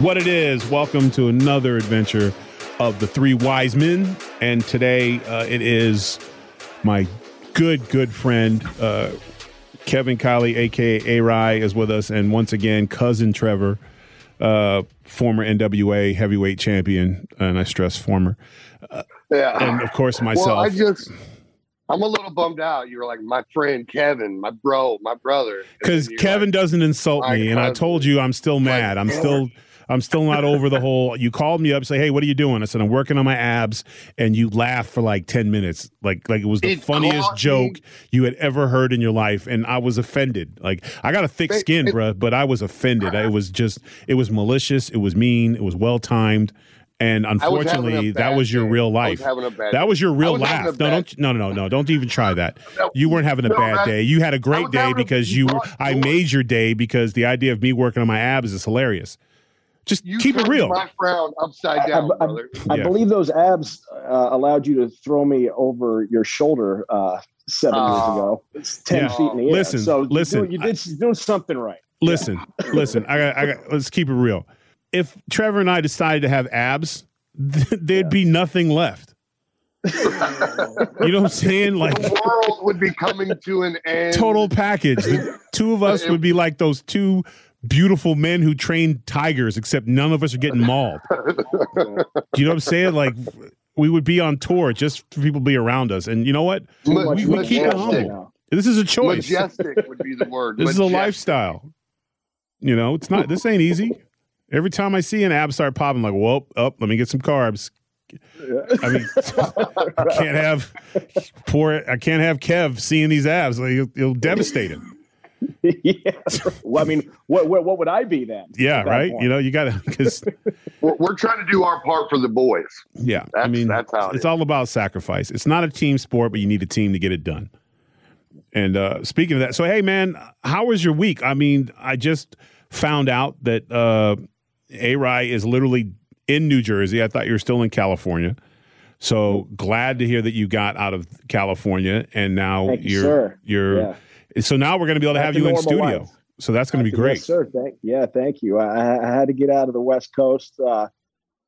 What it is, welcome to another adventure of the Three Wise Men. And today uh, it is my good, good friend, uh, Kevin Kiley, aka A Rai, is with us. And once again, cousin Trevor, uh, former NWA heavyweight champion. And I stress former. Yeah. And of course, myself. Well, I just, I'm a little bummed out. You were like my friend Kevin, my bro, my brother. Because Kevin like, doesn't insult me, and I told you I'm still mad. I'm still. I'm still not over the whole. You called me up, say, "Hey, what are you doing?" I said, "I'm working on my abs," and you laughed for like ten minutes, like like it was the It funniest joke me- you had ever heard in your life, and I was offended. Like I got a thick It- skin, it- bruh, but I was offended. It was just, it was malicious, it was mean, it was well timed, and I was unfortunately, that was your real I was life. a bad That was your real was laugh. No, don't no no no no. Don't even try that. No, You weren't having a no, bad that- day. You had a great day a- because you you were. I made your day because the idea of me working on my abs is hilarious. Just You keep it real. My frown upside down, I- I- brother. I Yeah. believe those abs uh, allowed you to throw me over your shoulder uh, seven years Oh. ago. It's ten Yeah. feet in the air. Listen, so you listen, do- you did you're doing something right. Listen, listen. I got, I got. Let's keep it real. If Trevor and I decided to have abs, th- there'd be nothing left. You know what I'm saying? Like the world would be coming to an end. total package. The two of us would be like those two beautiful men who train tigers, except none of us are getting mauled. Do you know what I'm saying? Like we would be on tour just for people to be around us. And you know what? We- we keep it humble. This is a choice. Majestic would be the word. This is a lifestyle. You know, it's not. This ain't easy. Every time I see an ab start popping, I'm like, well, up, let me get some carbs. I mean, I can't have poor. I can't have Kev seeing these abs. Like, it'll, it'll devastate him. yeah. Well, I mean, what, what what would I be then? Yeah, right. point? You know, you got to because We're, we're trying to do our part for the boys. yeah. I mean, that's how it it's is. all about sacrifice. It's not a team sport, but you need a team to get it done. And uh, speaking of that, so hey, man, how was your week? I mean, I just found out that uh, A Rai is literally in New Jersey. I thought you were still in California. So glad to hear that you got out of California and now Thank you, you're sir. you're. So now we're going to be able to have you in studio. life. So that's going to be great. Yes, sir. Thank yeah, thank you. I, I had to get out of the West Coast. Uh,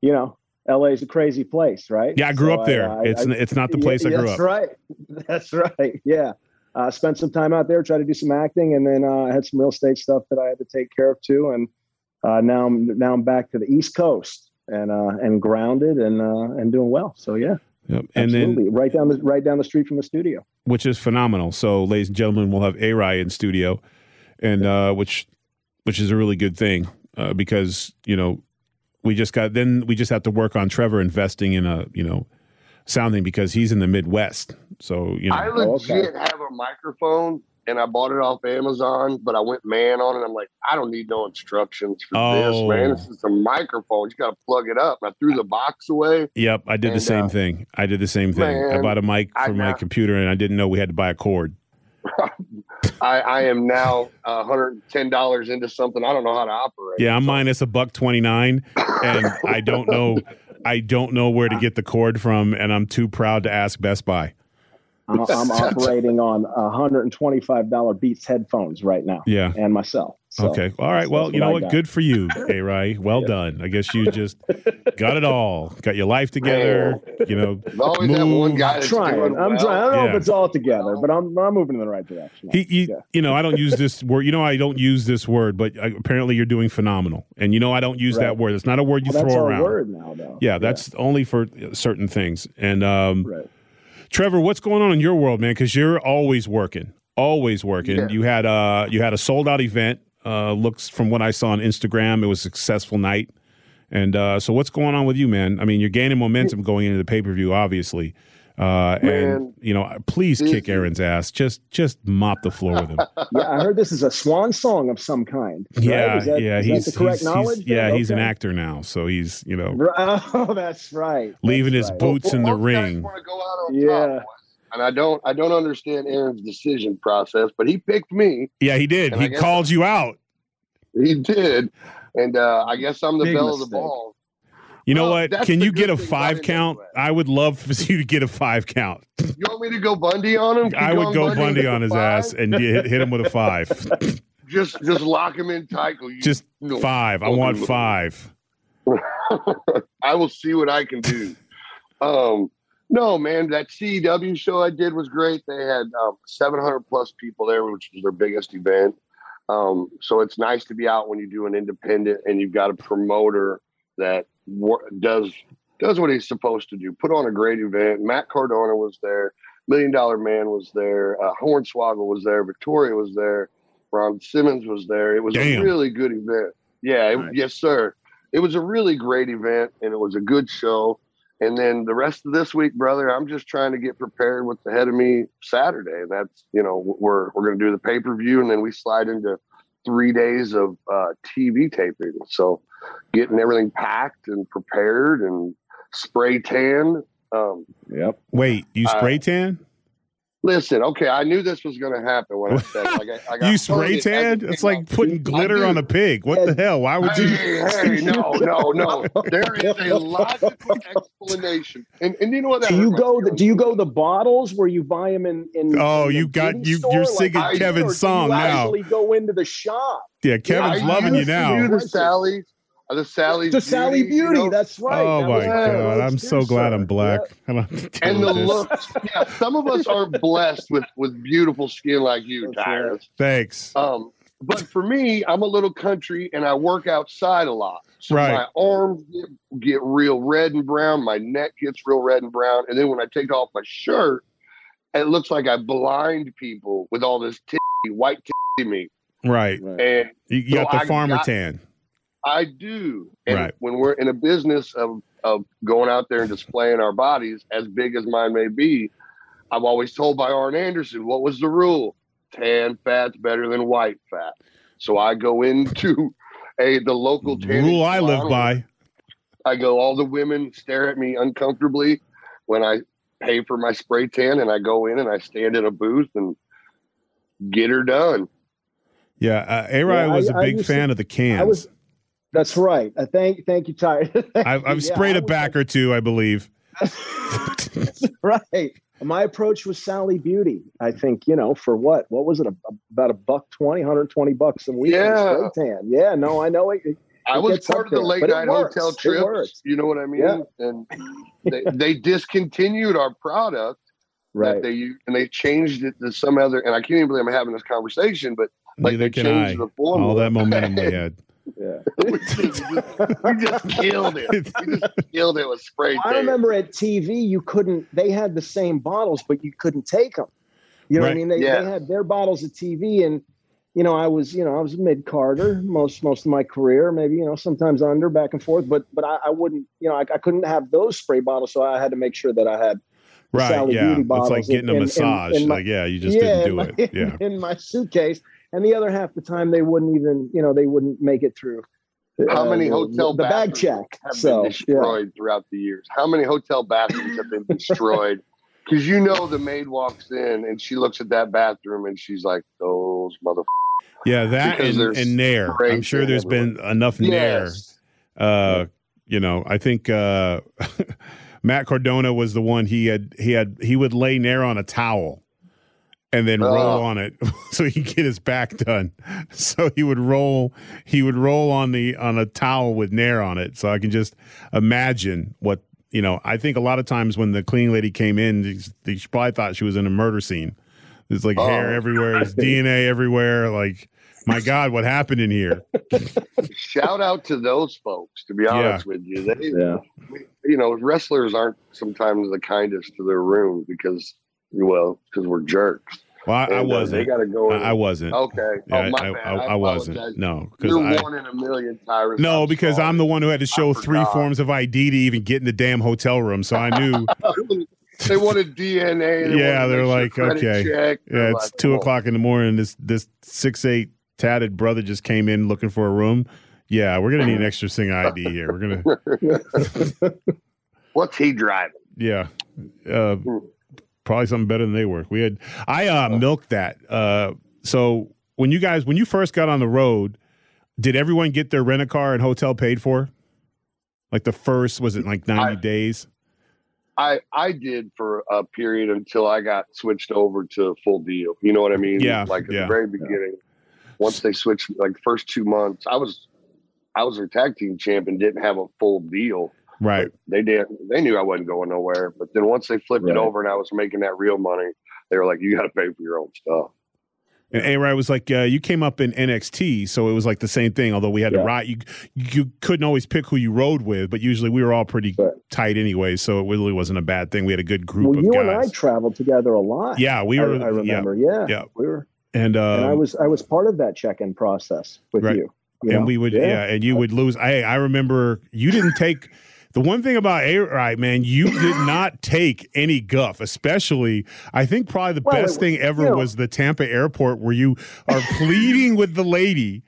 you know, LA is a crazy place, right? Yeah, I grew So up there. I- it's I- it's not the place yeah, I grew that's up. right. That's right. Yeah. Uh, spent some time out there, tried to do some acting, and then uh, I had some real estate stuff that I had to take care of too. And uh, now I'm now I'm back to the East Coast and uh, and grounded and uh, and doing well. So yeah, Yep. And then absolutely. right down the right down the street from the studio. Which is phenomenal. So, ladies and gentlemen, we'll have A Rai in studio, and uh, which which is a really good thing uh, because you know we just got then we just have to work on Trevor investing in a you know sounding because he's in the Midwest. So you know, I Oh, okay. legit have a microphone and I bought it off Amazon, but I went man on it. I'm like, I don't need no instructions for Oh. this, man. This is a microphone. You got to plug it up. I threw the box away. yep, I did the same uh, thing. I did the same thing. I bought a mic I for my computer, and I didn't know we had to buy a cord. I, I am now uh, $110 into something I don't know how to operate. Yeah, I'm minus a buck twenty nine, and I don't know. I don't know where to get the cord from, and I'm too proud to ask Best Buy. I'm, I'm operating on $125 Beats headphones right now, Yeah. and myself. So, okay. All right. Well, you know I what? Good for you, A Rai. Well done. I guess you just got it all. Got your life together. You know, There's always that one guy I'm trying. doing I'm well. trying. I don't know if it's all together, but I'm I'm moving in the right direction. he, he Yeah. you know, I don't use this word. You know, I don't use this word, but uh, apparently you're doing phenomenal. And you know, I don't use that word. It's not a word you Well, that's throw our around. word now, though. Yeah, that's only for certain things. And um, right. Trevor, what's going on in your world, man? Because you're always working, always working. Yeah. You had uh, you had a sold out event. Uh, looks from what I saw on Instagram, it was a successful night. And uh, so, what's going on with you, man? I mean, you're gaining momentum going into the pay per view, obviously. Uh, and you know, please Disney. kick Aaron's ass. Just just mop the floor with him. yeah, I heard this is a swan song of some kind. right? yeah, Is that- yeah. is that He's, the correct he's- knowledge. he's- yeah, there? he's an actor now, so he's you know Oh, that's right. leaving That's his right. boots in the Well, most guys ring. go out on Yeah. top, and I don't. I don't understand Aaron's decision process, but he picked me. Yeah, he did. He guess- called you out. He did, and uh, I guess I'm the Big belle of the ball. You know Well, what? Can you get a five count? I would love for you to get a five count. You want me to go Bundy on him? Keep I would go Bundy with on his five? ass and hit, hit him with a five. Just, just lock him in tight. You Just know, five. I want five. I will see what I can do. Um, no, man, that CEW show I did was great. They had um, 700 plus people there, which was their biggest event. Um, so it's nice to be out when you do an independent and you've got a promoter that does does what he's supposed to do. Put on a great event. Matt Cardona was there. Million Dollar Man was there. Uh, Hornswoggle was there. Victoria was there. Ron Simmons was there. It was Damn. a really good event. Yeah, it- Nice. yes, sir. It was a really great event, and it was a good show. And then the rest of this week, brother, I'm just trying to get prepared what's ahead of me Saturday. That's you know we're we're going to do the pay per view, and then we slide into three days of uh, TV taping. So getting everything packed and prepared and spray tan. Um, Yep. Wait, you Uh, spray tan? listen, okay, I knew this was going to happen when I said like I, I got You spray started tan? It's big like putting I glitter on a pig. What the hell? Why would you? Hey, hey, no, no, no. There is a logical explanation, and and you know what? that Do you go? The, do you go the bottles where you buy them in? in Oh, in you got- you- store, you're singing I do, Kevin's or do song you now. Actually, go into the shop. Yeah, Kevin's I loving you used to now. do the Sally, uh, the Sally, to Sally Beauty. you know, That's right. Oh That my was god! I'm so glad I'm black. Yeah. I don't have to deal and the with this. looks. Yeah, some of us are blessed with with beautiful skin like you, That's. Tyrus. Thanks. Um, but for me, I'm a little country and I work outside a lot. So Right. my arms get, get real red and brown, my neck gets real red and brown, and then when I take off my shirt, it looks like I blind people with all this titty, white titty meat. Right. Right. And You, you So got the I farmer got- tan. I do. And Right. when we're in a business of, of going out there and displaying our bodies, as big as mine may be, I'm always told by Arn Anderson, what was the rule? Tan fat's better than white fat. So I go into a the local tanning Rule I live by. I go, all the women stare at me uncomfortably when I pay for my spray tan and I go in and I stand in a booth and get her done. Yeah, uh, A-Rod Yeah, was a I big used to- fan of the cans. I was. That's right. Uh, thank, thank you, Ty. I've, I've sprayed a a back or two, I believe. right. My approach was Sally Beauty. I think, you know, for what? What was it? A, about a buck 20, 120 bucks a week. on Yeah. spray Tan. Yeah, no, I know it. I was gets part of the there, late but it night works. hotel It trips. You know what I mean? Yeah. And they, they discontinued our product Right. that they used, and they changed it to some other. And I can't even believe I'm having this conversation, but like Neither they can I. changed the formula. All that momentum we had. Yeah. we, just, we just killed it. We just killed it with spray I remember at TV, you couldn't, they had the same bottles, but you couldn't take them. You know what I mean? They, Yeah. they had their bottles at TV and, you know, I was, you know, I was mid carder most, most of my career, maybe, you know, sometimes under back and forth, but, but I, I wouldn't, you know, I, I couldn't have those spray bottles. So I had to make sure that I had Right. Sally Yeah. Beauty It's like bottles getting a in- in- massage. in my- like, yeah, you just yeah, didn't do my- it. Yeah. in my suitcase. And the other half the time they wouldn't even, you know, they wouldn't make it through. How uh, many hotel the, bag check? have So been yeah. destroyed throughout the years? How many hotel bathrooms have been destroyed? Because you know the maid walks in and she looks at that bathroom and she's like, "Those mother." Yeah, that Because and, there's and Nair. I'm sure tan there's been enough Nair. Yes. Uh, you know, I think uh, Matt Cardona was the one he had he had he would lay Nair on a towel and then roll Oh. on it so he could get his back done. So he would roll he would roll on the on a towel with Nair on it. So I can just imagine what you know. I think a lot of times when the cleaning lady came in, she, she probably thought she was in a murder scene. There's like oh, hair Oh. everywhere, there's DNA everywhere. Like, my God, what happened in here? Shout out to those folks. To be honest with you, they, Yeah. you know, wrestlers aren't sometimes the kindest to their room because, well, because we're jerks. Well, I, I And, uh, They wasn't. got to go. In. I, wasn't. okay. Yeah, oh, my I, bad. I, I wasn't. No, because You're I one in a million, Tyrus. no I'm because sorry. I'm the one who had to show three forms of ID to even get in the damn hotel room. So I knew they wanted DNA. They Yeah, wanted they're like, okay. check. Yeah, it's like, two o'clock in the morning. This this six eight tatted brother just came in looking for a room. Yeah, we're gonna need an extra thing ID here. We're gonna What's he driving? yeah, uh, probably something better than they were. We had I uh, milked that. Uh, so when you guys when you first got on the road, did everyone get their rent a car and hotel paid for? Like the first was it like ninety I- days? I I did for a period until I got switched over to full deal. You know what I mean? Yeah, Like at yeah. the very beginning, once they switched, like first two months, I was I was their tag team champ and didn't have a full deal. Right. They did. They knew I wasn't going nowhere. But then once they flipped it over and I was making that real money, they were like, "You got to pay for your own stuff." And A Rod was like, uh, you came up in NXT, so it was like the same thing. Although we had to Yeah. ride, you you couldn't always pick who you rode with, but usually we were all pretty Right. tight anyway, so it really wasn't a bad thing. We had a good group well, of you guys. and I traveled together a lot. yeah, we were. I remember. Yeah, yeah. we were, and um, and I was I was part of that check-in process with Right. you. you and know? we would, yeah. and you would lose. I I remember you didn't take. The one thing about A right, man, you did not take any guff, especially I think probably the Well, best thing ever you was the Tampa airport where you are pleading with the lady.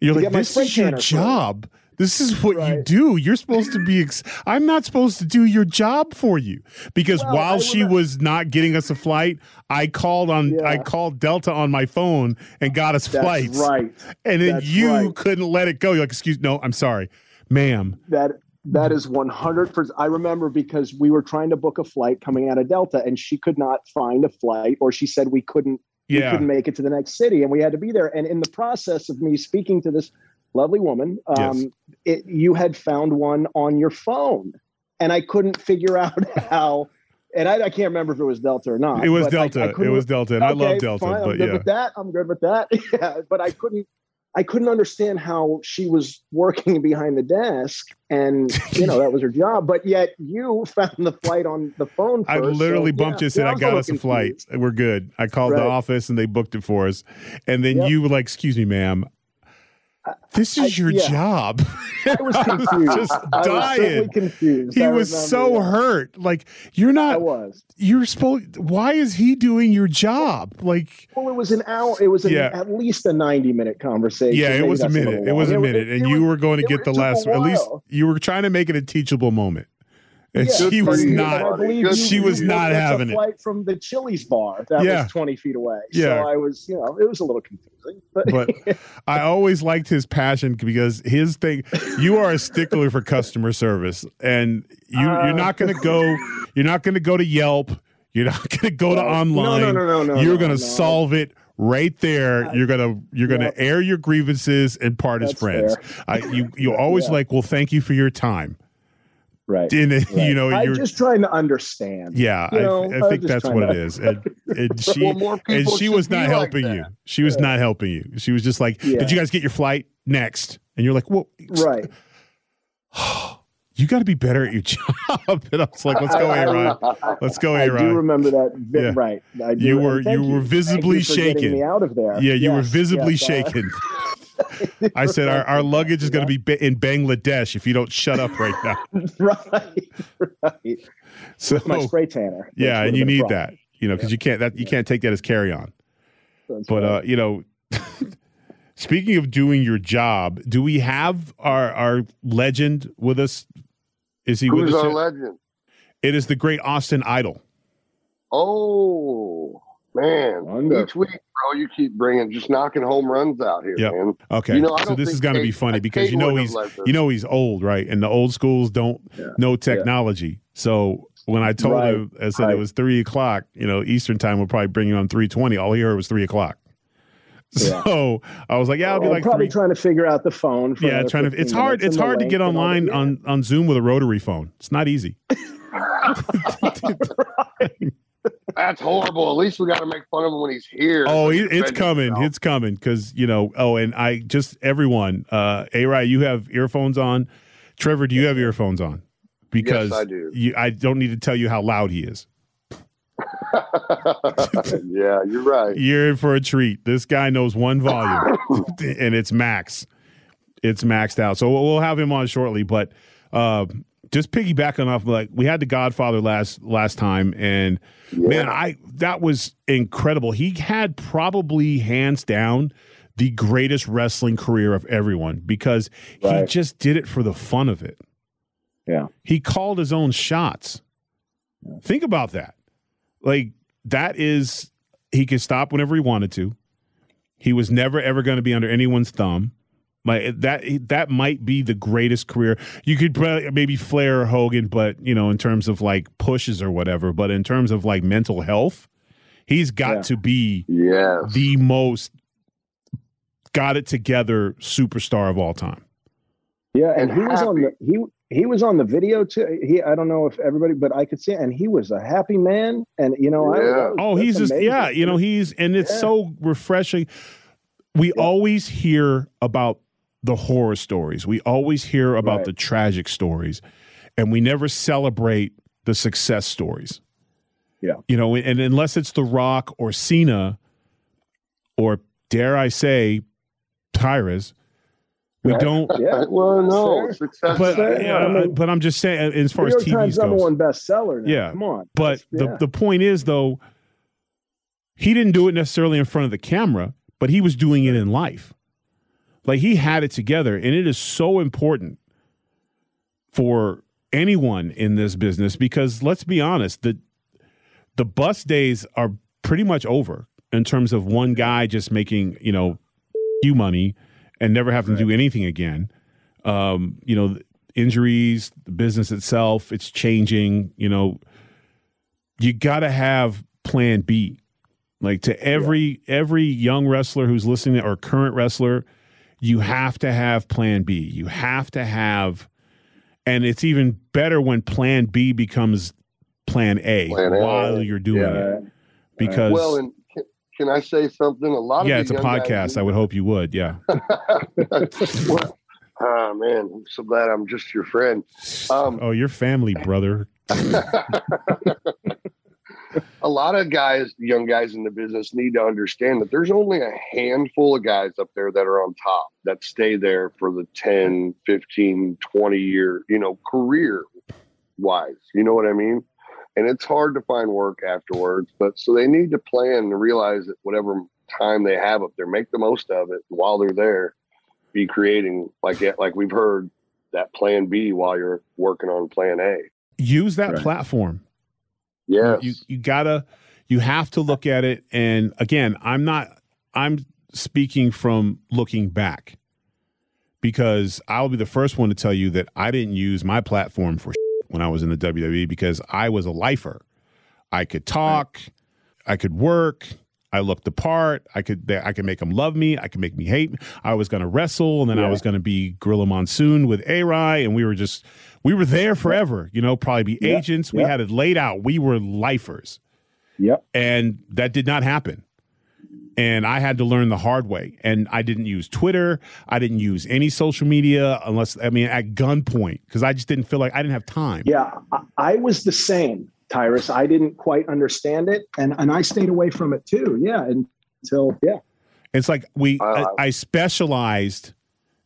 You're You like, this is your tanner for it." job. This is what you do. You're supposed to be. Ex- I'm not supposed to do your job for you because Well, while she was not getting us a flight, I called on. I called Delta on my phone and got us That's flights. right. And then That's you right. couldn't let it go. You're like, excuse, no, I'm sorry, ma'am. That that is one hundred percent. I remember because we were trying to book a flight coming out of Delta, and she could not find a flight, or she said we couldn't we couldn't make it to the next city, and we had to be there. And in the process of me speaking to this lovely woman, um, Yes. it, you had found one on your phone, and I couldn't figure out how. And I, I can't remember if it was Delta or not. it was but I- I Delta. it was Delta, and I love Delta, fine, I'm but good yeah, with that. I'm good with that. yeah, but I couldn't. I couldn't understand how she was working behind the desk, and you know that was her job. But yet you found the flight on the phone. I literally so, bumped yeah, you and said, yeah, I got us a flight. confused. We're good. I called the office and they booked it for us. And then Yep. you were like, excuse me, ma'am. This is I- your yeah. job. I was confused. just I was dying. confused. he I was remember, so yeah. hurt. Like, you're not. I was. you're supposed, why is he doing your job? Like, Well, it was an hour. It was an, Yeah. at least a ninety-minute conversation. yeah, it Maybe was a minute. little It was a minute. And it you were going to get the it a last, at least you were trying to make it a teachable moment. And Yeah. she was not. I believe Good you- she was you not having it. From the Chili's bar that Yeah. was twenty feet away. Yeah. So I was, you know, it was a little confusing. But, but I always liked his passion because his thing. You are a stickler for customer service, and you Uh, you're not going to go. You're not going to go to Yelp. You're not going to go to online. No, no, no, no, no. you're going to no. solve it right there. You're gonna you're gonna Yep. air your grievances and part as friends. I, you you always Yeah. like. Well, thank you for your time. Right. And right. you know I'm you're. just trying to understand. yeah, you know, I, I think that's what to- it is. And, and she well, and she was not helping that. you. She was Yeah. not helping you. She was just like, Yeah. "Did you guys get your flight next?" And you're like, "Well, Right. you got to be better at your job." And I was like, "Let's go, Aaron. Let's go, Aaron. I do remember that. vi- Yeah. Right. I do. You were- thank you were visibly you shaken. Out of there. Yeah, you were visibly yes, uh, shaken. I said, "Our, our luggage is going to be in Bangladesh if you don't shut up right now." right. Right. So, My spray tanner. yeah, and you would've been a need that, you know, because you can't that you can't take that as carry on. That's But right. uh, you know, speaking of doing your job, do we have our our legend with us? Is he with Who's us? our yet? legend? It is the great Austin Idol. Oh man! Wonderful. Each week, bro, you keep bringing just knocking home runs out here, Yep. man. Okay, You know, so this is going to be funny like, because you know he's have let this. you know he's old, right? And the old schools don't Yeah. know technology. So when I told Right. him, I said it was three o'clock. You know, Eastern time. We'll probably bring you on three twenty. All he heard was three o'clock. Yeah. So I was like, yeah, I'll be I'm like probably three. trying to figure out the phone. For Yeah, trying to. It's hard. It's hard to get online on on Zoom with a rotary phone. It's not easy. That's horrible. At least we got to make fun of him when he's here. Oh, it, it's coming. himself. It's coming because you know. Oh, and I just everyone. Uh, A. Rai, you have earphones on. Trevor, do you have earphones on? Because I do. You, I don't need to tell you how loud he is. yeah, you're right. You're in for a treat. This guy knows one volume, and it's max. It's maxed out. So we'll we'll have him on shortly. But uh, just piggybacking off like we had the Godfather last last time, and Yeah. man, I that was incredible. He had probably hands down the greatest wrestling career of everyone because he just did it for the fun of it. Yeah. He called his own shots. Think about that. Like that is he could stop whenever he wanted to. He was never ever going to be under anyone's thumb. Like that that might be the greatest career. You could probably- maybe Flair or Hogan, but you know, in terms of like pushes or whatever, but in terms of like mental health, he's got Yeah. to be Yes. the most got it together superstar of all time. Yeah, and, And he was on the he he was on the video too. He I don't know if everybody, but I could see, it, and he was a happy man. And you know, I, Yeah. that was- Oh, he's just amazing. yeah, you know, he's and it's Yeah. so refreshing. We Yeah. always hear about the horror stories. We always hear about Right. the tragic stories, and we never celebrate the success stories. Yeah. You know, and unless it's The Rock or Cena or dare I say Tyrus, we Right. don't Yeah. well, no. Success. but Fair, yeah, I mean- but I'm just saying as far New York as TV Times goes. number one bestseller. Now. Yeah. come on. But the, the point is, though, he didn't do it necessarily in front of the camera, but he was doing it in life. Like he had it together. And it is so important for anyone in this business because let's be honest, the the bus days are pretty much over in terms of one guy just making, you know, you money and never having to do anything again. Um, you know, injuries, the business itself, it's changing, you know, you got to have plan B. Like to every every young wrestler who's listening or current wrestler, you have to have plan B. You have to have and it's even better when plan B becomes plan A Plan A. while you're doing Yeah. it because Well, and can, can I say something? A lot of yeah, it's a young guys podcast. I would hope you would. Yeah. well, ah, man, I'm so glad I'm just your friend. Um, oh, your family, brother. a lot of guys, young guys in the business, need to understand that there's only a handful of guys up there that are on top that stay there for the 10, 15, 20 year, you know, career wise. You know what I mean? And it's hard to find work afterwards, but so they need to plan and realize that whatever time they have up there, make the most of it while they're there. Be creating like like we've heard that plan B while you're working on plan A. Use that Right. platform. Yes. you you gotta you have to look at it and again i'm not i'm speaking from looking back because i'll be the first one to tell you that i didn't use my platform for when i was in the wwe because i was a lifer i could talk i could work i looked the part. I could i could make them love me. I could make me hate. Me i was going to wrestle and then i was going to be gorilla monsoon with a and we were just we were there forever you know probably be Yeah. agents. We Yeah. had it laid out. We were lifers. Yep. and that did not happen. And i had to learn the hard way. And i didn't use twitter. I didn't use any social media unless i mean at gunpoint because i just didn't feel like i didn't have time. Yeah, I was the same, Tyrus. I didn't quite understand it, and and I stayed away from it too. Yeah, until yeah, it's like we Uh, I, I specialized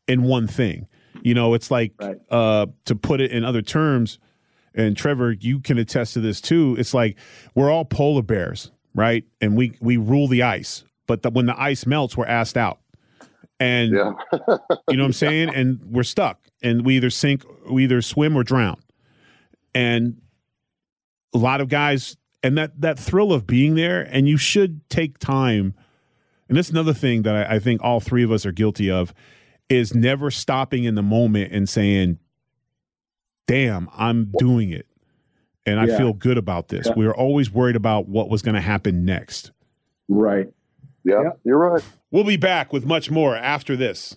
in one thing you know it's like Right. uh to put it in other terms and trevor you can attest to this too it's like we're all polar bears right and we we rule the ice but the, when the ice melts we're asked out and yeah. You know what I'm saying? And we're stuck, and we either sink, we either swim or drown. And a lot of guys, and that that thrill of being there, and you should take time. And that's another thing that I, I think all three of us are guilty of, is never stopping in the moment and saying, "Damn, I'm doing it." And I feel good about this. Yeah. We were always worried about what was going to happen next. right. yeah. Yeah. You're right. We'll be back with much more after this.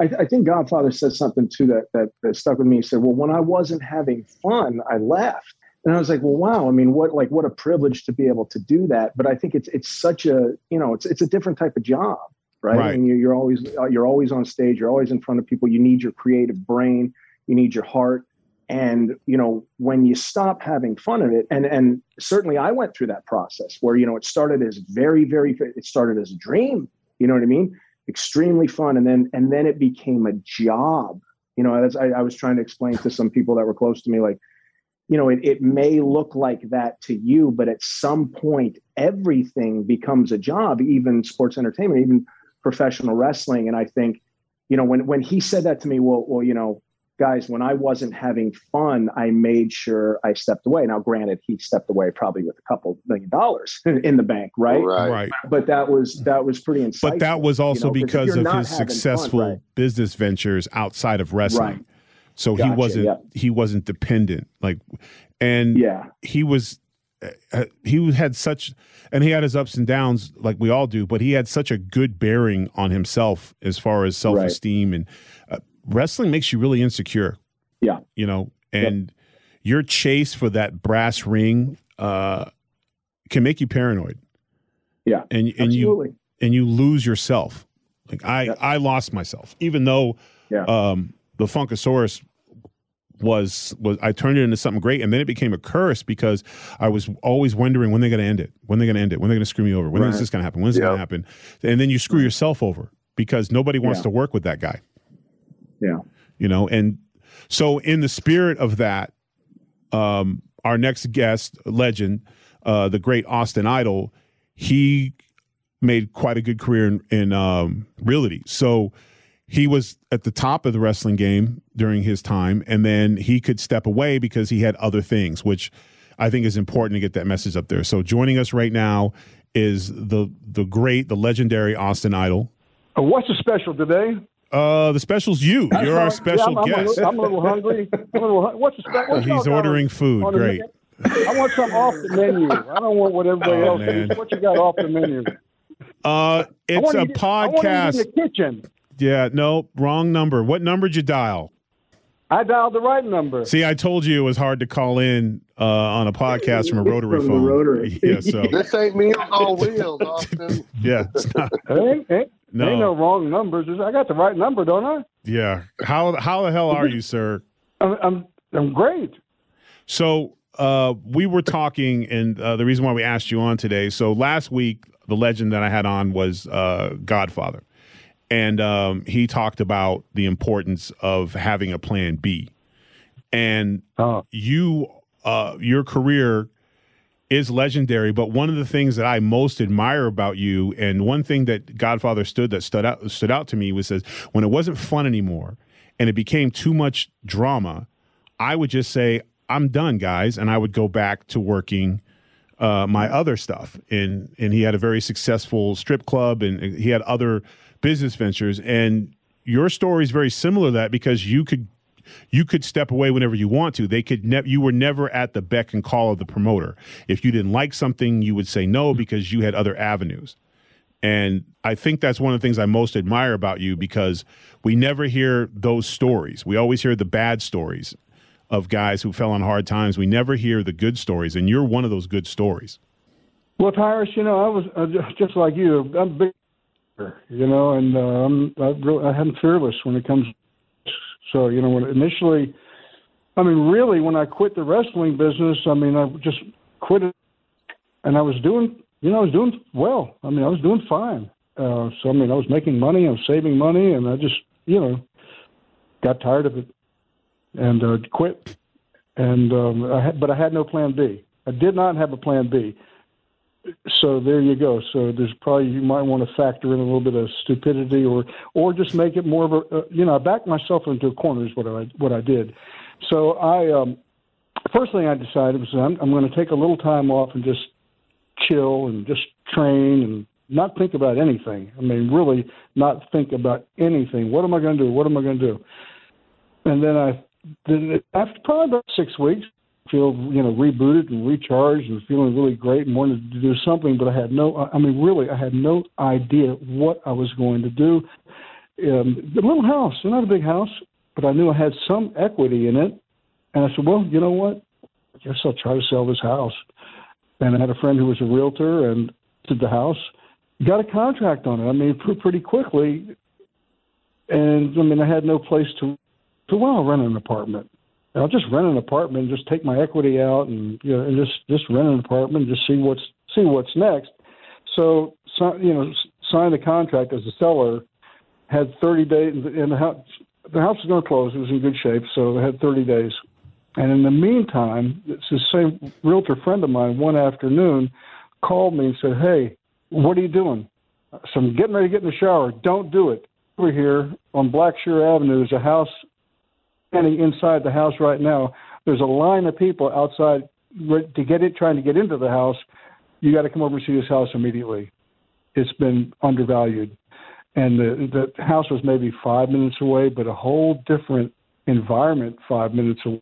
I, I, think Godfather said something too that, that, that stuck with me. He said, "Well, when I wasn't having fun, I left." And I was like, "Well, wow! I mean, what like what a privilege to be able to do that." But I think it's it's such a you know it's it's a different type of job, right? Right. I mean, you're, you're always uh, you're always on stage. You're always in front of people. You need your creative brain. You need your heart. And you know, when you stop having fun of it, and and certainly I went through that process where you know it started as very very it started as a dream. You know what I mean? Extremely fun, and then and then it became a job. You know, I, I was trying to explain to some people that were close to me, like you know, it, it may look like that to you, but at some point, everything becomes a job, even sports entertainment, even professional wrestling. And I think, you know, when when he said that to me, well, well, you know, guys, when I wasn't having fun, I made sure I stepped away. Now, granted, he stepped away probably with a couple million dollars in the bank, right? Right. Right. But that was that was pretty insightful. But that was also you know, 'cause if because of his having fun, successful right. business ventures outside of wrestling. Right. So he wasn't yep. he wasn't dependent like and Yeah, he was uh, he had such and he had his ups and downs like we all do but he had such a good bearing on himself as far as self-esteem and uh, wrestling makes you really insecure Yeah. you know and your chase for that brass ring uh can make you paranoid Yeah, and and you and you lose yourself. Like I, Yep. I lost myself, even though Yeah. um, the Funkasaurus was was I turned it into something great, and then it became a curse because I was always wondering when they're going to end it, when they're going to end it, when they're going to screw me over, when is Right. this going to happen, when is it going to happen, and then you screw yourself over because nobody wants Yeah. to work with that guy, Yeah. you know. And so, in the spirit of that, um, our next guest, legend, uh, the great Austin Idol, he made quite a good career in, in um, realty. So he was at the top of the wrestling game during his time, and then he could step away because he had other things, which I think is important to get that message up there. So joining us right now is the the great, the legendary Austin Idol. Uh, What's the special today? Uh, the special's you. You're our special yeah, I'm, I'm A guest. little, I'm a little hungry. I'm a little, hun- what's the special? What y'all on- ordering food. on Great. I want something off the menu. I don't want what everybody Oh, else man. eats. What you got off the menu? Uh, it's a eat- I wanna eat podcast. in the kitchen. Yeah, no, wrong number. What number did you dial? I dialed the right number. See, I told you it was hard to call in uh, on a podcast from a rotary From phone. rotary. Yeah, so This ain't Meals on all Wheels, Austin. yeah, it's not, Ain't, ain't, no, ain't no wrong numbers. I got the right number, don't I? yeah. How how the hell are you, sir? I'm, I'm, I'm great. So uh, we were talking, and uh, the reason why we asked you on today. So last week, the legend that I had on was uh, Godfather, and um, he talked about the importance of having a plan B. And Oh. you, uh, your career is legendary. But one of the things that I most admire about you, and one thing that Godfather stood that stood out stood out to me was says when it wasn't fun anymore, and it became too much drama, I would just say I'm done, guys, and I would go back to working uh, my other stuff. And and he had a very successful strip club, and he had other business ventures. And your story is very similar to that because you could you could step away whenever you want to. They could ne- you were never at the beck and call of the promoter. If you didn't like something, you would say no because you had other avenues. And I think that's one of the things I most admire about you because we never hear those stories. We always hear the bad stories of guys who fell on hard times. We never hear the good stories, and you're one of those good stories. Well, Tyrus, you know, I was uh, just like you. I'm big, you know, and uh, I'm I, really, I am fearless when it comes. So you know, when initially, I mean, really, when I quit the wrestling business, I mean, I just quit it, and I was doing, you know, I was doing well. I mean, I was doing fine. Uh, so I mean, I was making money, I was saving money, and I just, you know, got tired of it and uh, quit. And um, I had, but I had no plan B. I did not have a plan B so there you go. So there's probably you might want to factor in a little bit of stupidity, or or just make it more of a uh, you know I backed myself into a corner is what I what I did. So I um, first thing I decided was I'm, I'm going to take a little time off and just chill and just train and not think about anything. I mean, really not think about anything. What am I going to do? What am I going to do? And then I, then after probably about six weeks, feel you know rebooted and recharged and feeling really great and wanted to do something, but I had no. I mean, really, I had no idea what I was going to do. um, a little house, not a big house, but I knew I had some equity in it. And I said, well, you know what? I guess I'll try to sell this house. And I had a friend who was a realtor and did the house, got a contract on it. I mean, pretty quickly. And I mean, I had no place to, to well, rent an apartment. And I'll just rent an apartment, and just take my equity out, and you know, and just just rent an apartment, and just see what's see what's next. So, so you know, sign the contract as a seller, had 30 days, and the house the house was going to close. It was in good shape, so I had 30 days. And in the meantime, the same realtor friend of mine one afternoon called me and said, Hey, what are you doing? So I'm getting ready to get in the shower. Don't do it. Over here on Blackshear Avenue, there's a house standing inside the house right now. There's a line of people outside to get it, trying to get into the house. You got to come over and see this house immediately. It's been undervalued and the the house was maybe five minutes away, but a whole different environment five minutes away.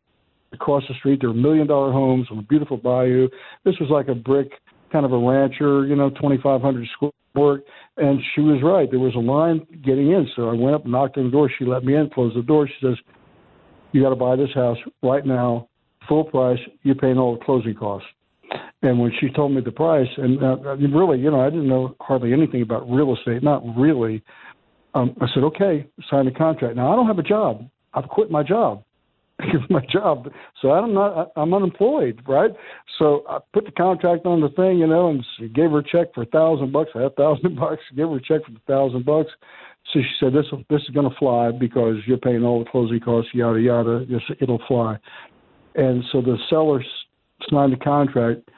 Across the street, there were million dollar homes on a beautiful bayou. This was like a brick kind of a rancher, you know, 2,500 square foot. And she was right. There was a line getting in. So I went up, knocked on the door. She let me in, closed the door. She says, You got to buy this house right now, full price. You're paying all the closing costs. And when she told me the price, and uh, really, you know, I didn't know hardly anything about real estate, not really. Um, I said, okay, sign the contract. Now I don't have a job. I've quit my job. my job, so I'm not. I'm unemployed, right? So I put the contract on the thing, you know, and gave her a check for a thousand bucks. I had a thousand bucks. Gave her a check for a thousand bucks. So she said, "This this is going to fly because you're paying all the closing costs, yada yada. it'll fly." And so the seller signed the contract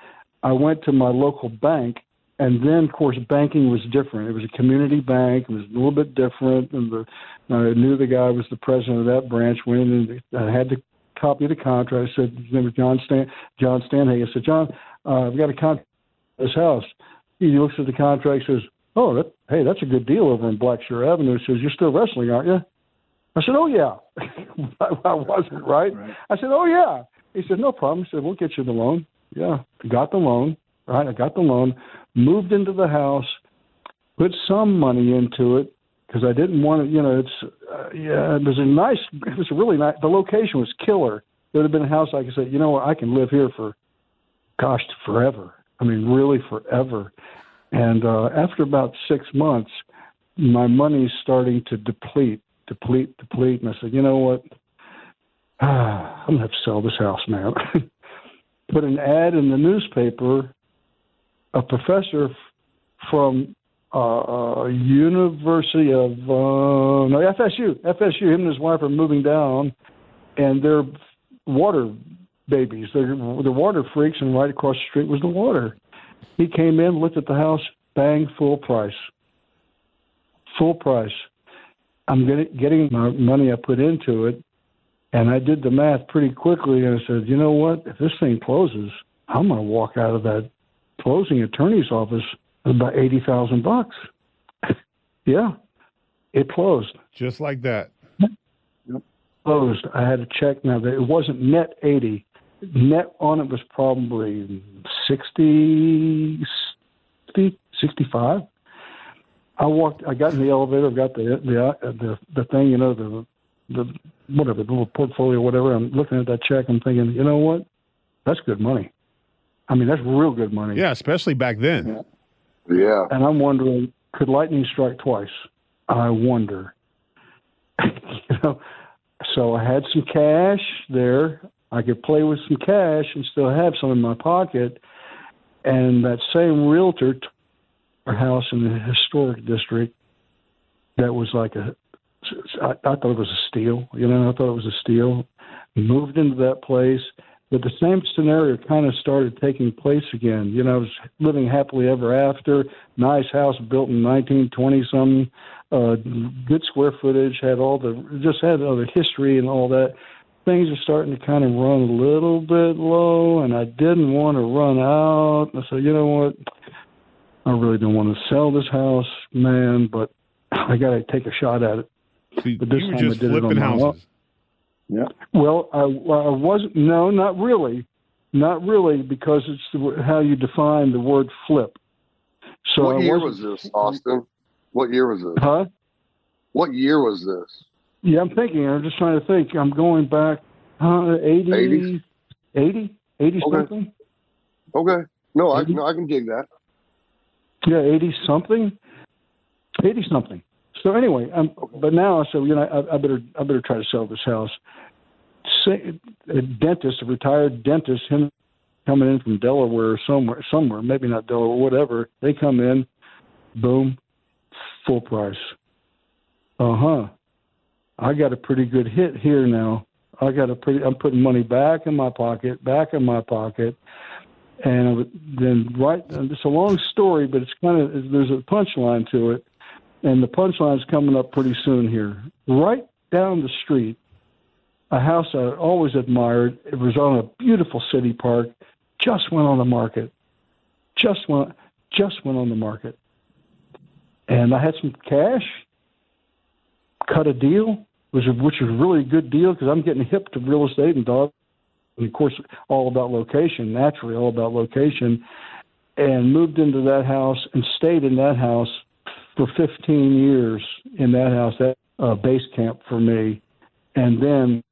I went to my local bank, and then of course banking was different. It was a community bank. It was a little bit different, and the I knew the guy was the president of that branch. Went in and I had to copy the contract. I said his name was John Stan John Stanhay. I said, John, uh, I've got a contract this house. He looks at the contract, says, Oh, that, hey, that's a good deal over in Blackshear Avenue. He says, You're still wrestling, aren't you? I said, Oh yeah. I, I wasn't right? right. I said, Oh yeah. He said, No problem. He said, We'll get you the loan. Yeah, got the loan. Right, I got the loan. Moved into the house. Put some money into it because I didn't want to. You know, it's uh, yeah. It was a nice. It was a really nice. The location was killer. It would have been a house I could say, you know what, I can live here for, gosh, forever. I mean, really forever. And uh, after about six months, my money's starting to deplete, deplete, deplete. And I said, you know what? Ah, I'm gonna have to sell this house, man. put an ad in the newspaper. A professor from uh, uh, University of uh, no FSU, FSU. Him and his wife are moving down, and they're water babies. They're the water freaks, and right across the street was the water. He came in, looked at the house, bang, full price. Full price. I'm getting my money I put into it and I did the math pretty quickly and I said, you know what? If this thing closes, I'm going to walk out of that closing attorney's office with about 80,000 bucks. yeah, it closed. Just like that. Closed. I had to check now that it wasn't net 80. Net on it was probably 60, 60 65. I walked. I got in the elevator. Got the the uh, the the thing. You know the the whatever the little portfolio, whatever. I'm looking at that check. I'm thinking, you know what? That's good money. I mean, that's real good money. Yeah, especially back then. Yeah. yeah. And I'm wondering, could lightning strike twice? I wonder. you know, so I had some cash there. I could play with some cash and still have some in my pocket. And that same realtor took a house in the historic district that was like a I, I thought it was a steal. You know, I thought it was a steal. Moved into that place, but the same scenario kind of started taking place again. You know, I was living happily ever after. Nice house built in 1920 something. Uh, good square footage. Had all the just had all the history and all that. Things are starting to kind of run a little bit low, and I didn't want to run out. I said, you know what? I really don't want to sell this house, man, but I got to take a shot at it. So but this you were just flipping houses. Yeah. Well, I, I wasn't. No, not really, not really, because it's the, how you define the word flip. So what year was this, Austin? What year was this? Huh? What year was this? Yeah, I'm thinking. I'm just trying to think. I'm going back uh, 80, 80s? 80, 80 Okay. something. Okay. No, I Maybe. no, I can dig that. Yeah, 80 something. 80 something. So anyway, um, but now, so you know, I, I better I better try to sell this house. Say, a dentist, a retired dentist, him coming in from Delaware or somewhere, somewhere, maybe not Delaware, whatever. They come in, boom, full price. Uh huh. I got a pretty good hit here now. I got a pretty. I'm putting money back in my pocket, back in my pocket, and then right. It's a long story, but it's kind of there's a punchline to it, and the punchline's coming up pretty soon here. Right down the street, a house I always admired. It was on a beautiful city park. Just went on the market. Just went. Just went on the market, and I had some cash. Cut a deal, which which is a good deal because I'm getting hip to real estate and dog and of course, all about location, naturally, all about location, and moved into that house and stayed in that house for 15 years in that house, that uh, base camp for me, and then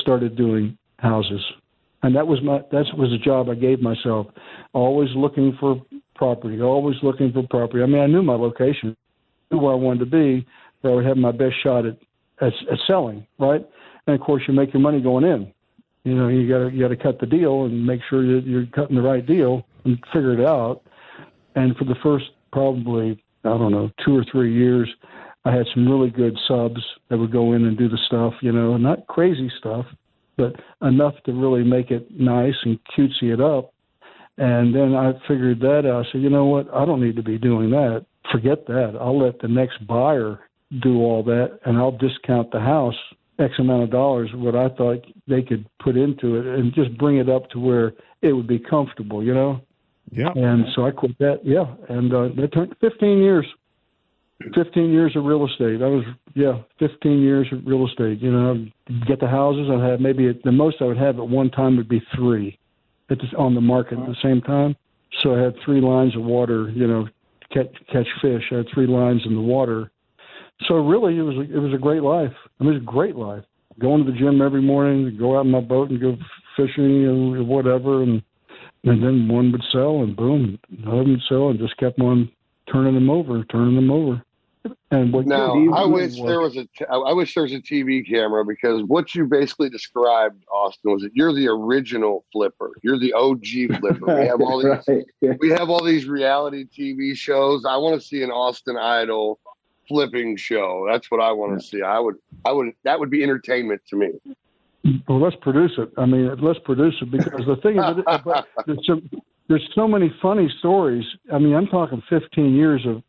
started doing houses, and that was my that was a job I gave myself, always looking for property, always looking for property. I mean, I knew my location, knew where I wanted to be, where I would have my best shot at at, at selling, right? And of course, you make your money going in. You know you got to you got to cut the deal and make sure that you're cutting the right deal and figure it out. And for the first probably i don't know two or three years i had some really good subs that would go in and do the stuff you know not crazy stuff but enough to really make it nice and cutesy it up. And then i figured that out. I said you know what? I don't need to be doing that. Forget that. I'll let the next buyer do all that and i'll discount the house X amount of dollars, what I thought they could put into it, and just bring it up to where it would be comfortable, you know. Yeah. And so I quit that, yeah. And uh, that turned 15 years, 15 years of real estate. I was, yeah, 15 years of real estate. You know, get the houses. I had maybe the most I would have at one time would be three, at this, on the market at the same time. So I had three lines of water, you know, catch catch fish. I had three lines in the water. So really, it was a, it was a great life. I mean, it was a great life. Going to the gym every morning, go out in my boat and go fishing and whatever, and and then one would sell, and boom, another would sell, and just kept on turning them over, turning them over. And what Now, I wish was- there was a. T- I wish there was a TV camera because what you basically described, Austin, was that you're the original flipper. You're the OG flipper. We have all these. right. We have all these reality TV shows. I want to see an Austin Idol flipping show. That's what I want to see. I would. I would. That would be entertainment to me. Well, let's produce it. I mean, let's produce it because the thing is, that- there's so, there's so many funny stories. I mean, I'm talking 15 years of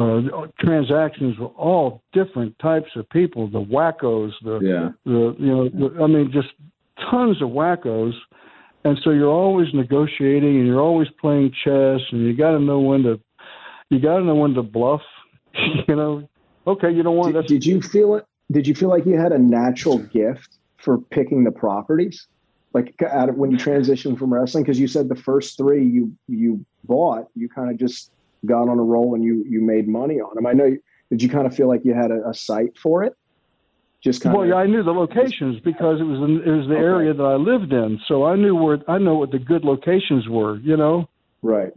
uh, transactions with all different types of people, the wackos, the Yeah. the you know, the, I mean, just tons of wackos. And so you're always negotiating, and you're always playing chess, and you got to know when to, you got to know when to bluff. you know, okay, you don't want Did, did you feel it? Did you feel like you had a natural gift for picking the properties? Like out of, when you transitioned from wrestling, because you said the first three you you bought, you kind of just got on a roll and you you made money on them. I know. you- Did you kind of feel like you had a, a sight for it? Just kind Well, of. yeah, I knew the locations because it was in, it was the Okay. area that I lived in, so I knew where I know what the good locations were, you know, right.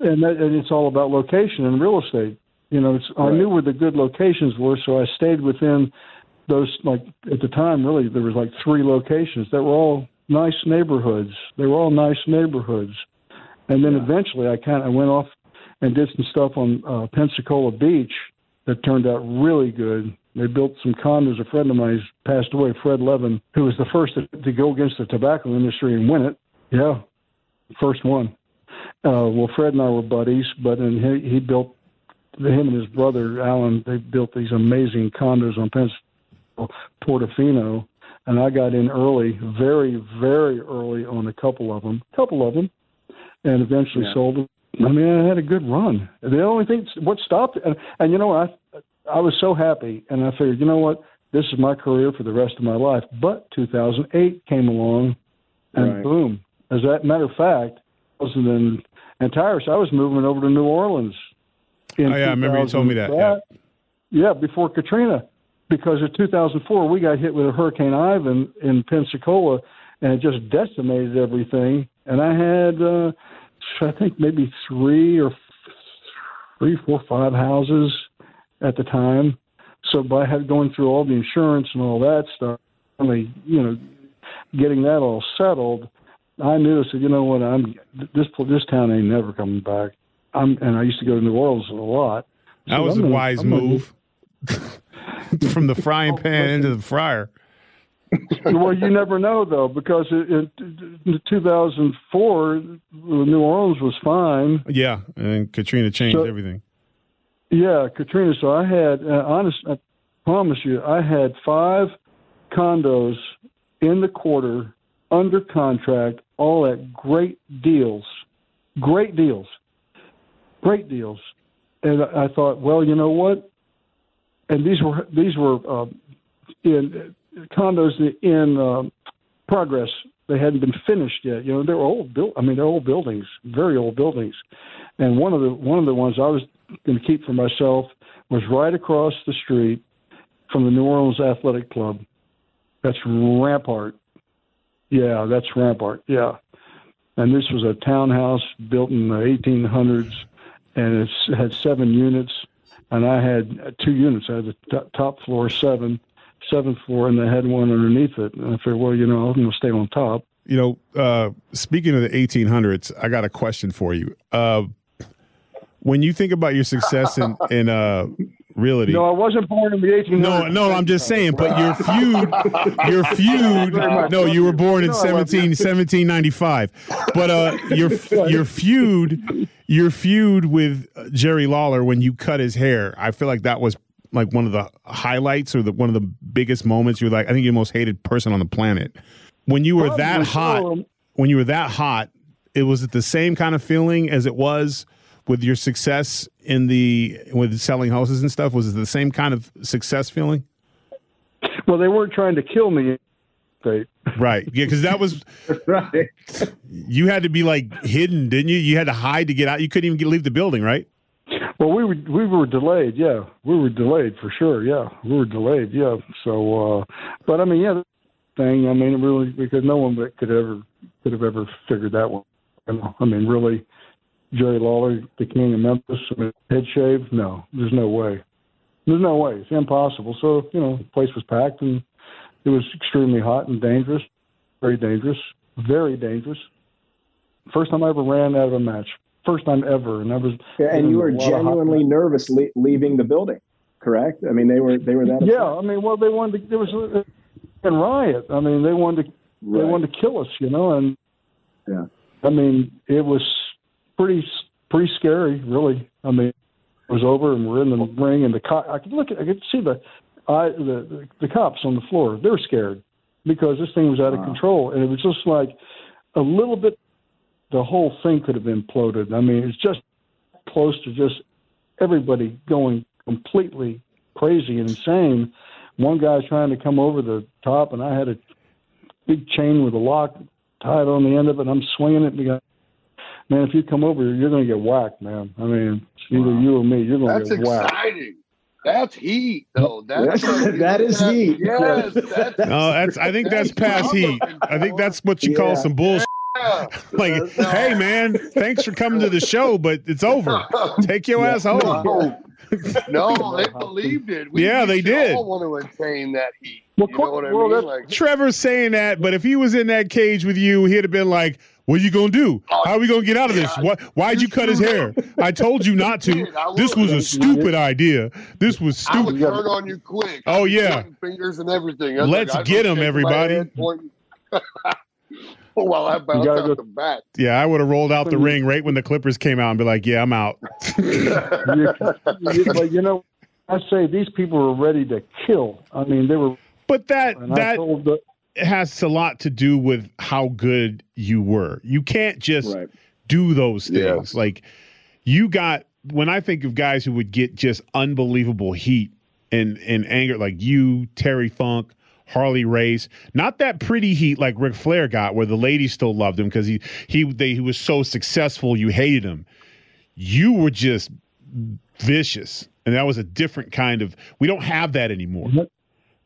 and that, and it's all about location in real estate. You know, it's, I knew where the good locations were, so I stayed within those. Like at the time, really, there was like three locations that were all nice neighborhoods. They were all nice neighborhoods, and then Yeah. eventually, I kind of went off and did some stuff on uh, Pensacola Beach that turned out really good. They built some condos. A friend of mine passed away, Fred Levin, who was the first to, to go against the tobacco industry and win it. Yeah, first one. Uh, well, Fred and I were buddies, but and he, he built him and his brother Alan. They built these amazing condos on Pensacola, Portofino, and I got in early, very, very early on a couple of them, couple of them, and eventually Yeah. sold them. I mean, I had a good run. The only thing, what stopped, and, and you know, I, I was so happy, and I figured, you know what, this is my career for the rest of my life. But 2008 came along, and Right. boom. As a matter of fact, I was in entire. So I was moving over to New Orleans. In Oh, yeah, I remember you told me that, 2000. yeah, before Katrina, because in 2004 we got hit with a Hurricane Ivan in Pensacola, and it just decimated everything. And I had, uh, I think maybe three or three, four, five houses at the time. So by had going through all the insurance and all that stuff, finally, you know, getting that all settled, I knew. I said, you know what, I'm this this town ain't never coming back. I'm and I used to go to New Orleans a lot. That was I'm a gonna- wise I'm move. From the frying pan into the fryer. well, you never know though, because in, in 2004, New Orleans was fine. Yeah, and Katrina changed So- everything. Yeah, Katrina. So I had, uh, honest, I promise you, I had five condos in the quarter under contract, all at great deals, great deals, great deals. And I thought, well, you know what? And these were these were uh, in condos in um, progress. They hadn't been finished yet. You know, they're old built. I mean, they're old buildings, very old buildings. And one of the one of the ones I was going to keep for myself was right across the street from the New Orleans Athletic Club. That's Rampart. Yeah, that's Rampart. Yeah. And this was a townhouse built in the 1800s, and it had seven units. And I had two units. I had the t- top floor seven, seventh floor, and I had one underneath it. And I figured, well, you know, I'm going to stay on top. You know, uh, speaking of the 1800s, I got a question for you. Uh, when you think about your success in in uh, No, I wasn't born in the 1800s. no, no, I'm just saying. But your feud, your feud. No, you were born in No, I love 17, 1795. But uh, your your feud, your feud with uh, Jerry Lawler when you cut his hair, I feel like that was like one of the highlights or the one of the biggest moments. You're like, I think you're the most hated person on the planet. When you were that hot, when you were that hot, it was it the same kind of feeling as it was with your success in the with selling houses and stuff? Was it the same kind of success feeling? Well, they weren't trying to kill me. They, Right. Yeah, because that was right. you had to be like hidden, didn't you? You had to hide to get out. You couldn't even get, leave the building, right? well, we were we were delayed. Yeah, we were delayed for sure. Yeah, we were delayed. Yeah. So, uh, but I mean, yeah, the thing. I mean, really because no one could ever could have ever figured that one. I mean, really, Jerry Lawler, the king of Memphis, head shave? No, there's no way. There's no way. It's impossible. So, you know, the place was packed and it was extremely hot and dangerous. Very dangerous. Very dangerous. First time I ever ran out of a match. First time ever. And I was Yeah, and you were a lot of hot genuinely nervous le- leaving the building, correct? I mean, they were they were that. Yeah, upset. I mean, well, they wanted to, there was a, a riot. I mean, they wanted to, they wanted to kill us, you know, and Yeah. I mean, it was pretty pretty scary, really. I mean, it was over, and we're in the ring, and the cop. I could look at, I could see the, I the, the the cops on the floor. They were scared because this thing was out of control, and it was just like a little bit. The whole thing could have imploded. I mean, it's just close to just everybody going completely crazy and insane. One guy trying to come over the top, and I had a big chain with a lock tied on the end of it. And I'm swinging it, and the guy, man, if you come over, here, you're going to get whacked, man. I mean, it's either you or me. You're going to get whacked. That's exciting. That's heat, though. That's That is heat. Yes, that's No, that's. I think that's past heat. I think that's what you call some bullshit. yeah. Like, hey man, thanks for coming to the show, but it's over. Take your ass home. No, no, they believed it. We, Yeah, we they should did. All want to attain that heat. Well, you know what I well, mean? that's- Like, Trevor's saying that, but if he was in that cage with you, he'd have been like, "What are you gonna do? Oh, how are we gonna get out of this? What? Why'd you cut his hair? I told you not to. This was a stupid idea. This was stupid. I would stupid." turn on you quick. Oh, yeah. fingers and everything. Let's I'd get him, everybody. head, pointing- While I bounce gotta out go- the bat. Yeah, I would have rolled out the ring right when the Clippers came out and be like, "Yeah, I'm out." You- you- but you know, I say these people were ready to kill. I mean, they were. But that And I that told the, has a lot to do with how good you were. You can't just Right. do those things. Yes. Like you got when I think of guys who would get just unbelievable heat and and anger, like you, Terry Funk, Harley Race, not that pretty heat like Ric Flair got, where the ladies still loved him because he he they, he was so successful, you hated him. You were just vicious, and that was a different kind of. We don't have that anymore.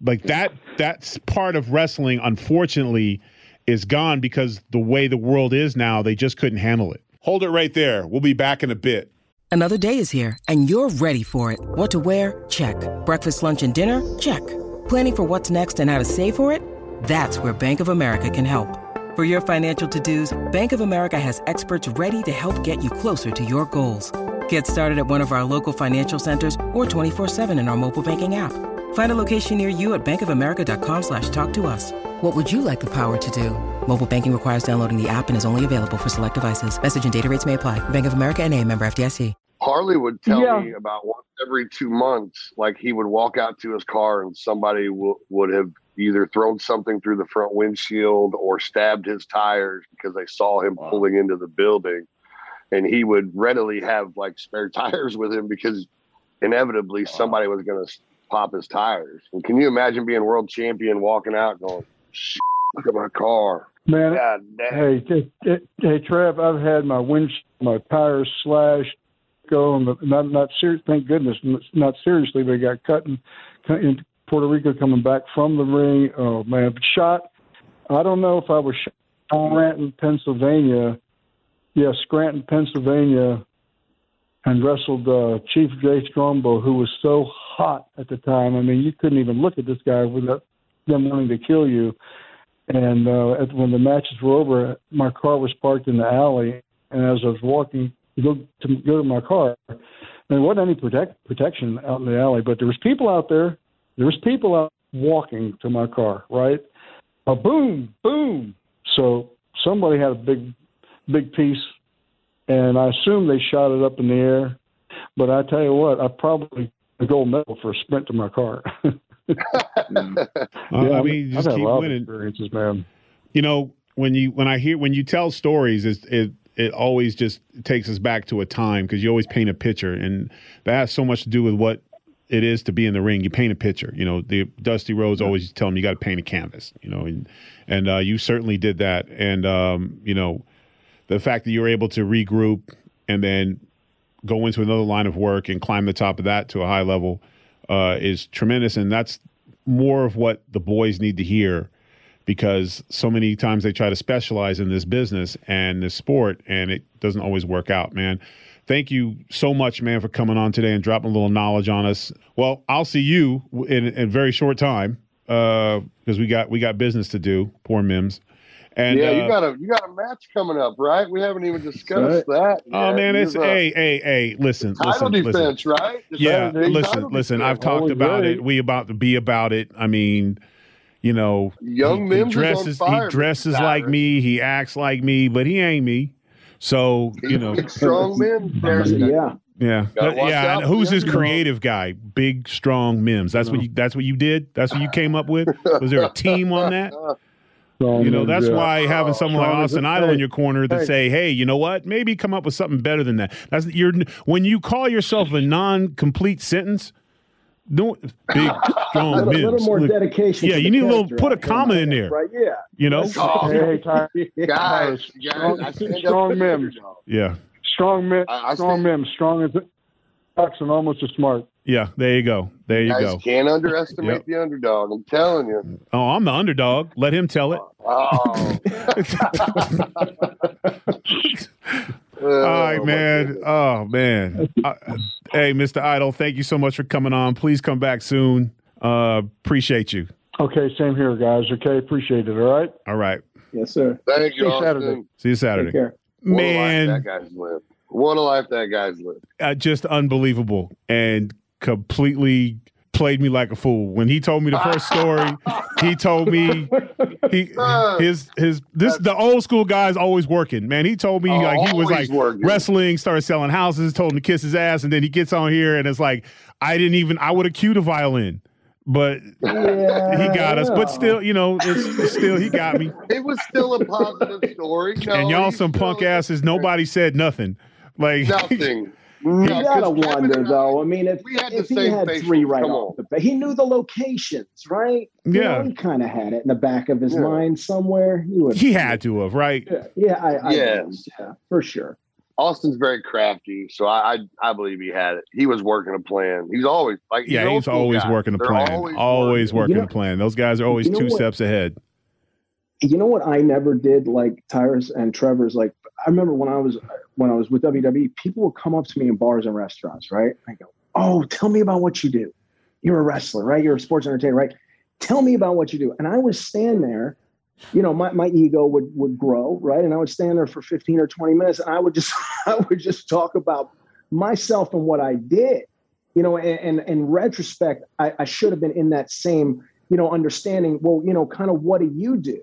Like that. That's part of wrestling. Unfortunately, is gone because the way the world is now, they just couldn't handle it. Hold it right there. We'll be back in a bit. Another day is here, and you're ready for it. What to wear? Check. Breakfast, lunch, and dinner? Check. Planning for what's next and how to save for it? That's where Bank of America can help. For your financial to-dos, Bank of America has experts ready to help get you closer to your goals. Get started at one of our local financial centers or 24-7 in our mobile banking app. Find a location near you at bankofamerica.com slash talk to us. What would you like the power to do? Mobile banking requires downloading the app and is only available for select devices. Message and data rates may apply. Bank of America and a member FDIC. Harley would tell Yeah. me about once every two months, like he would walk out to his car and somebody w- would have either thrown something through the front windshield or stabbed his tires because they saw him pulling into the building. And he would readily have like spare tires with him because inevitably somebody was going to pop his tires. And can you imagine being world champion walking out going, look at my car? Man, God damn. Hey, hey, hey, hey, Trev, I've had my windshield, my tires slashed, go, and not not serious. Thank goodness, not seriously. They got cut in, in Puerto Rico coming back from the ring. Oh man, but shot. I don't know if I was shot in Scranton, Pennsylvania. Yeah, Scranton, Pennsylvania, and wrestled uh, Chief Jay Strongbow, who was so hot at the time. I mean, you couldn't even look at this guy without them wanting to kill you. And uh, at, when the matches were over, my car was parked in the alley, and as I was walking to go to, go to my car, there wasn't any protect, protection out in the alley, but there was people out there. There was people out walking to my car, right? A boom, boom. So somebody had a big, big piece, and I assume they shot it up in the air. But I tell you what, I probably a gold medal for a sprint to my car. Yeah, I mean, I've just keep a lot of winning. experiences, man. You know, when you when I hear when you tell stories, it's, it it always just takes us back to a time because you always paint a picture, and that has so much to do with what it is to be in the ring. You paint a picture. You know, the Dusty Rhodes always tell them you got to paint a canvas. You know, and and uh, you certainly did that. And um, you know, the fact that you were able to regroup and then go into another line of work and climb the top of that to a high level uh, is tremendous, and that's more of what the boys need to hear because so many times they try to specialize in this business and this sport and it doesn't always work out, man. Thank you so much, man, for coming on today and dropping a little knowledge on us. Well, I'll see you in, a very short time because we got we got business to do. Poor Mims. And yeah, uh, you got a you got a match coming up, right? We haven't even discussed that. oh man, it's You're the hey hey hey. Listen, title listen, listen. defense, right? Is Yeah, that a big listen, listen. defense? I've talked Always about ready. it. We about to be about it. I mean, you know, Young he, he on dresses fire, he dresses like me. He acts like me, but he ain't me. So you know, strong men. yeah. yeah, Gotta yeah. and Who's the his creative guy? Big, strong Mims. That's what you. That's what you did. That's what you came up with. Was there a team on that? You know, that's Yeah. why having someone like oh, Austin a- Idol in your corner to hey. say, "Hey, you know what? Maybe come up with something better than that." That's you're when you call yourself a non-complete sentence. No, big, A strong little, little more Look, dedication. Yeah, you need a little- character put a out there, comma in there. Right? Yeah. you know, Oh, Hey, hey, guys, guys, Strong- I strong for men. yeah, strong men, I- I strong see. men, strong as fox and almost as smart. Yeah. There you go. There you go. guys go. can't underestimate Yep. the underdog. I'm telling you. Oh, I'm the underdog. Let him tell it. Oh. All right, man. Oh man. Uh, hey, Mr. Idol, thank you so much for coming on. Please come back soon. Uh, appreciate you. Okay, same here, guys. Okay, appreciate it. All right. All right. Yes, sir. Thank you, See you Austin. Saturday. See you Take Saturday. care. What a life Man, that guy's lived. What a life that guy's lived. uh, just unbelievable and completely played me like a fool. When he told me the first story, he told me he his his this the old school guy's always working. Man, he told me Oh, like he was like working. wrestling, started selling houses, told him to kiss his ass, and then he gets on here and it's like I didn't even I would have cued a violin. But Yeah, he got us, but still, you know, it's, it's still he got me. It was still a positive story. No, and y'all some punk asses. Nobody said nothing. Like Nothing. You No, gotta 'cause Kevin wonder I- though. I mean, if, we had if he had three right come off the bat, he knew the locations, right? You Yeah. know, he kind of had it in the back of his Yeah. mind somewhere. He would. he had to have, right? Yeah, yeah, I, I Yes. believe, yeah, for sure. Austin's very crafty, so I, I I believe he had it. He was working a plan. He's always like Yeah, an he's always guy. working a They're plan. Always, Always, working You know- a plan. Those guys are always you know two what? steps ahead. you know what I never did like Tyrus and Trevor's like I remember when I was when I was with WWE, people would come up to me in bars and restaurants, right? I go, Oh, tell me about what you do. You're a wrestler, right? You're a sports entertainer, right? Tell me about what you do. And I would stand there, you know, my, my ego would would grow, right? And I would stand there for 15 or 20 minutes and I would just I would just talk about myself and what I did. You know, and, in retrospect, I, I should have been in that same, you know, understanding, well, you know, kind of what do you do?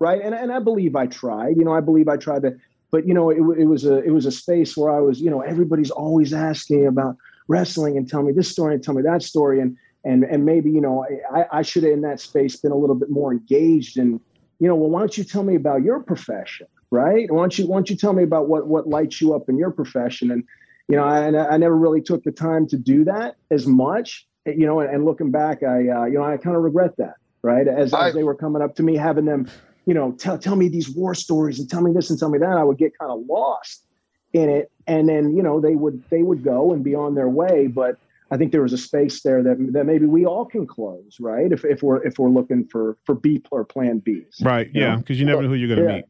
right? And and I believe I tried. You know, I believe I tried to, but you know, it, it was a it was a space where I was, you know, everybody's always asking about wrestling and tell me this story and tell me that story, and and and maybe you know, I I should have in that space been a little bit more engaged and you know, well, why don't you tell me about your profession, right? Why don't you why don't you tell me about what what lights you up in your profession and you know, I, and I never really took the time to do that as much, you know, and, and looking back, I, uh, you know, I kind of regret that, right? As, I- as they were coming up to me, having them, you know, tell, tell me these war stories and tell me this and tell me that, I would get kind of lost in it. And then, you know, they would, they would go and be on their way. But I think there was a space there that, that maybe we all can close, right? If, if we're, if we're looking for, for B or plan Bs. Right. Yeah. know? Because you never know who you're going to Yeah. meet.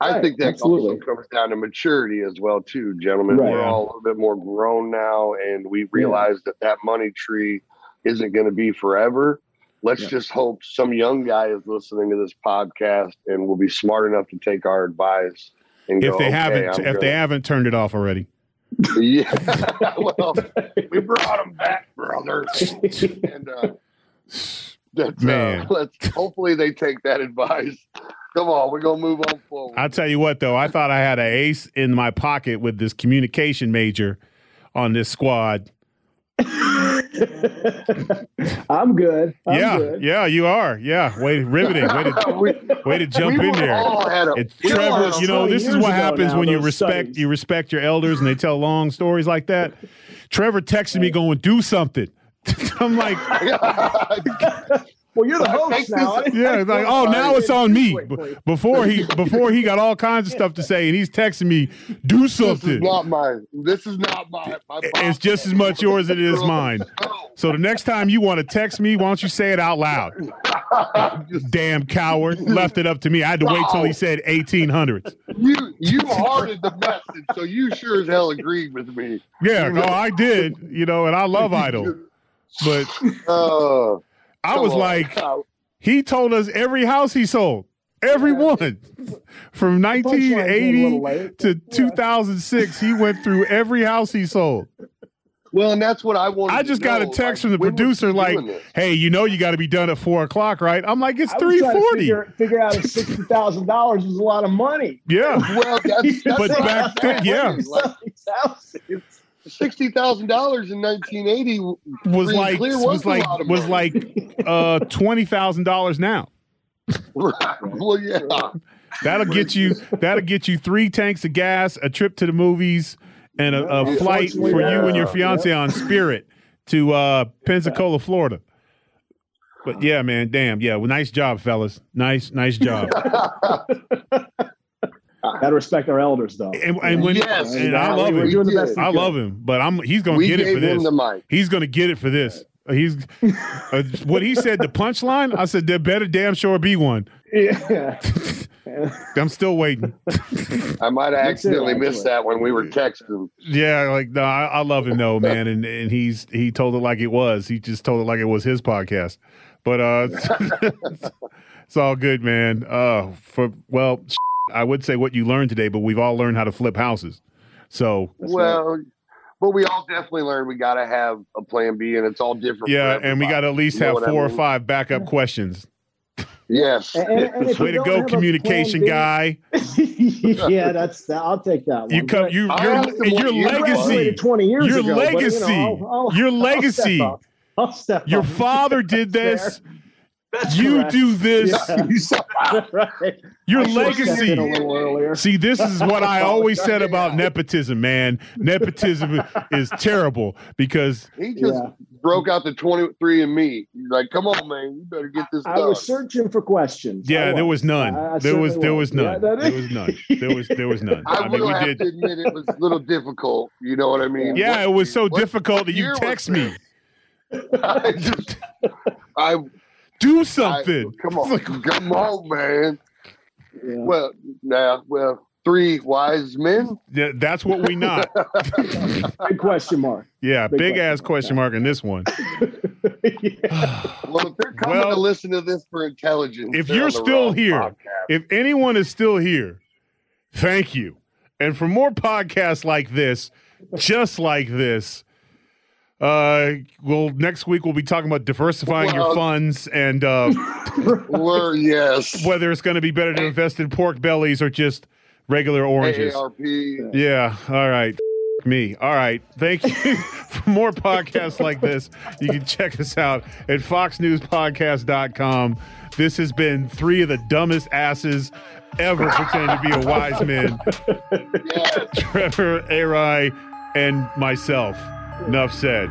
I Right, think that absolutely. also comes down to maturity as well, too, gentlemen. Right. We're all a little bit more grown now, and we realize that that money tree isn't going to be forever. Let's Yeah. just hope some young guy is listening to this podcast and will be smart enough to take our advice. And If go, they "Okay, haven't, I'm if gonna- they haven't turned it off already. yeah, well, we brought them back, brother. and uh, that's, Man. uh, let's hopefully they take that advice. Come on, we're gonna move on forward. I'll tell you what, though, I thought I had an ace in my pocket with this communication major on this squad. I'm good. I'm yeah, good. yeah, you are. Yeah, wait, riveting. Way to, we, way to jump we in there. a, It's Trevor. You know, this is what happens now, when you respect studies. you respect your elders and they tell long stories like that. Trevor texted me going, "Do something." I'm like, Well, you're the host now. this- yeah, it's like, oh, now it's on me. B- Before he before he got all kinds of stuff to say, and he's texting me, "Do something. this is something." not mine. This is not mine. My It's just as much yours as it is mine. So the next time you want to text me, why don't you say it out loud? Damn coward! Left it up to me. I had to wait till he said 1800s. you you hearted the message, so you sure as hell agreed with me. Yeah, no, I did. You know, and I love Idol, but Uh, I was on. like, he told us every house he sold, every one, from Punchline came a 1980 little late. to 2006. He went through every house he sold. well, and that's what I want. I just got a text like, from the producer, like, "Hey, you know, you got to be done at four o'clock, right?" I'm like, "It's three trying. Figure, figure out if sixty thousand dollars was a lot of money. Yeah, Well, that's, that's But back then, yeah. Like, These houses. sixty thousand dollars in nineteen eighty was like clear was was like was like uh twenty thousand dollars now. well, yeah. That'll get you. That'll get you three tanks of gas, a trip to the movies, and a, a flight for you and your yeah. fiance on Spirit to uh, Pensacola, Florida. But yeah, man, damn, yeah. Well, nice job, fellas. Nice, nice job. Gotta respect our elders, though. And, and when Yes. and I love him. doing the best I love him, but I'm he's gonna we get it for this. the mic. He's gonna get it for this. He's uh, what he said. The punchline. I said there better damn sure be one. Yeah. I'm still waiting. I might have accidentally missed that when we were texting. Yeah, like no, I, I love him though, man, and and he's he told it like it was. He just told it like it was his podcast. But uh, it's all good, man. Uh, for well, I would say what you learned today, but we've all learned how to flip houses. So well, but we all definitely learned we got to have a plan B, and it's all different. yeah, and we got to at least You have what I four or five backup questions. Yes. And- and- and Way to go, communication B- guy. yeah, that's that. I'll take that one. You come, But you I your and your year it was. legacy, 20 years your ago, but, you know, legacy, I'll- I'll- your I'll legacy. step up. I'll step Your up. father did this. That's You correct. do this. Yeah. right. Your I legacy. a. See, this is what I always said about nepotism, man. Nepotism is terrible because He just Yeah. broke out the 23 and me. He's like, come on, man, you better get this I done. was searching for questions. Yeah, there was none. I- I there was there was none. Yeah, that there is- was none. There was there was none. I, I mean, will we have did. to admit it was a little difficult. You know what I mean? Yeah, it was so What- difficult that you text me. I just, I, Do I something. come on, come on, man. Yeah. Well, now, well, three wise men. Yeah, that's what we not. Big question mark. Yeah, Big big question ass question mark in this one. Well, if they're coming Well, to listen to this for intelligence, if you're still here, podcast. If anyone is still here, thank you. And for more podcasts like this, just like this, uh, well, next week we'll be talking about diversifying your funds and uh, We're yes, whether it's going to be better to invest in pork bellies or just regular oranges. AARP. Yeah. All right. Me. All right. Thank you. For more podcasts like this, you can check us out at foxnewspodcast.com. This has been three of the dumbest asses ever pretending to be a wise man. Yes. Trevor, Arai, and myself. Enough said.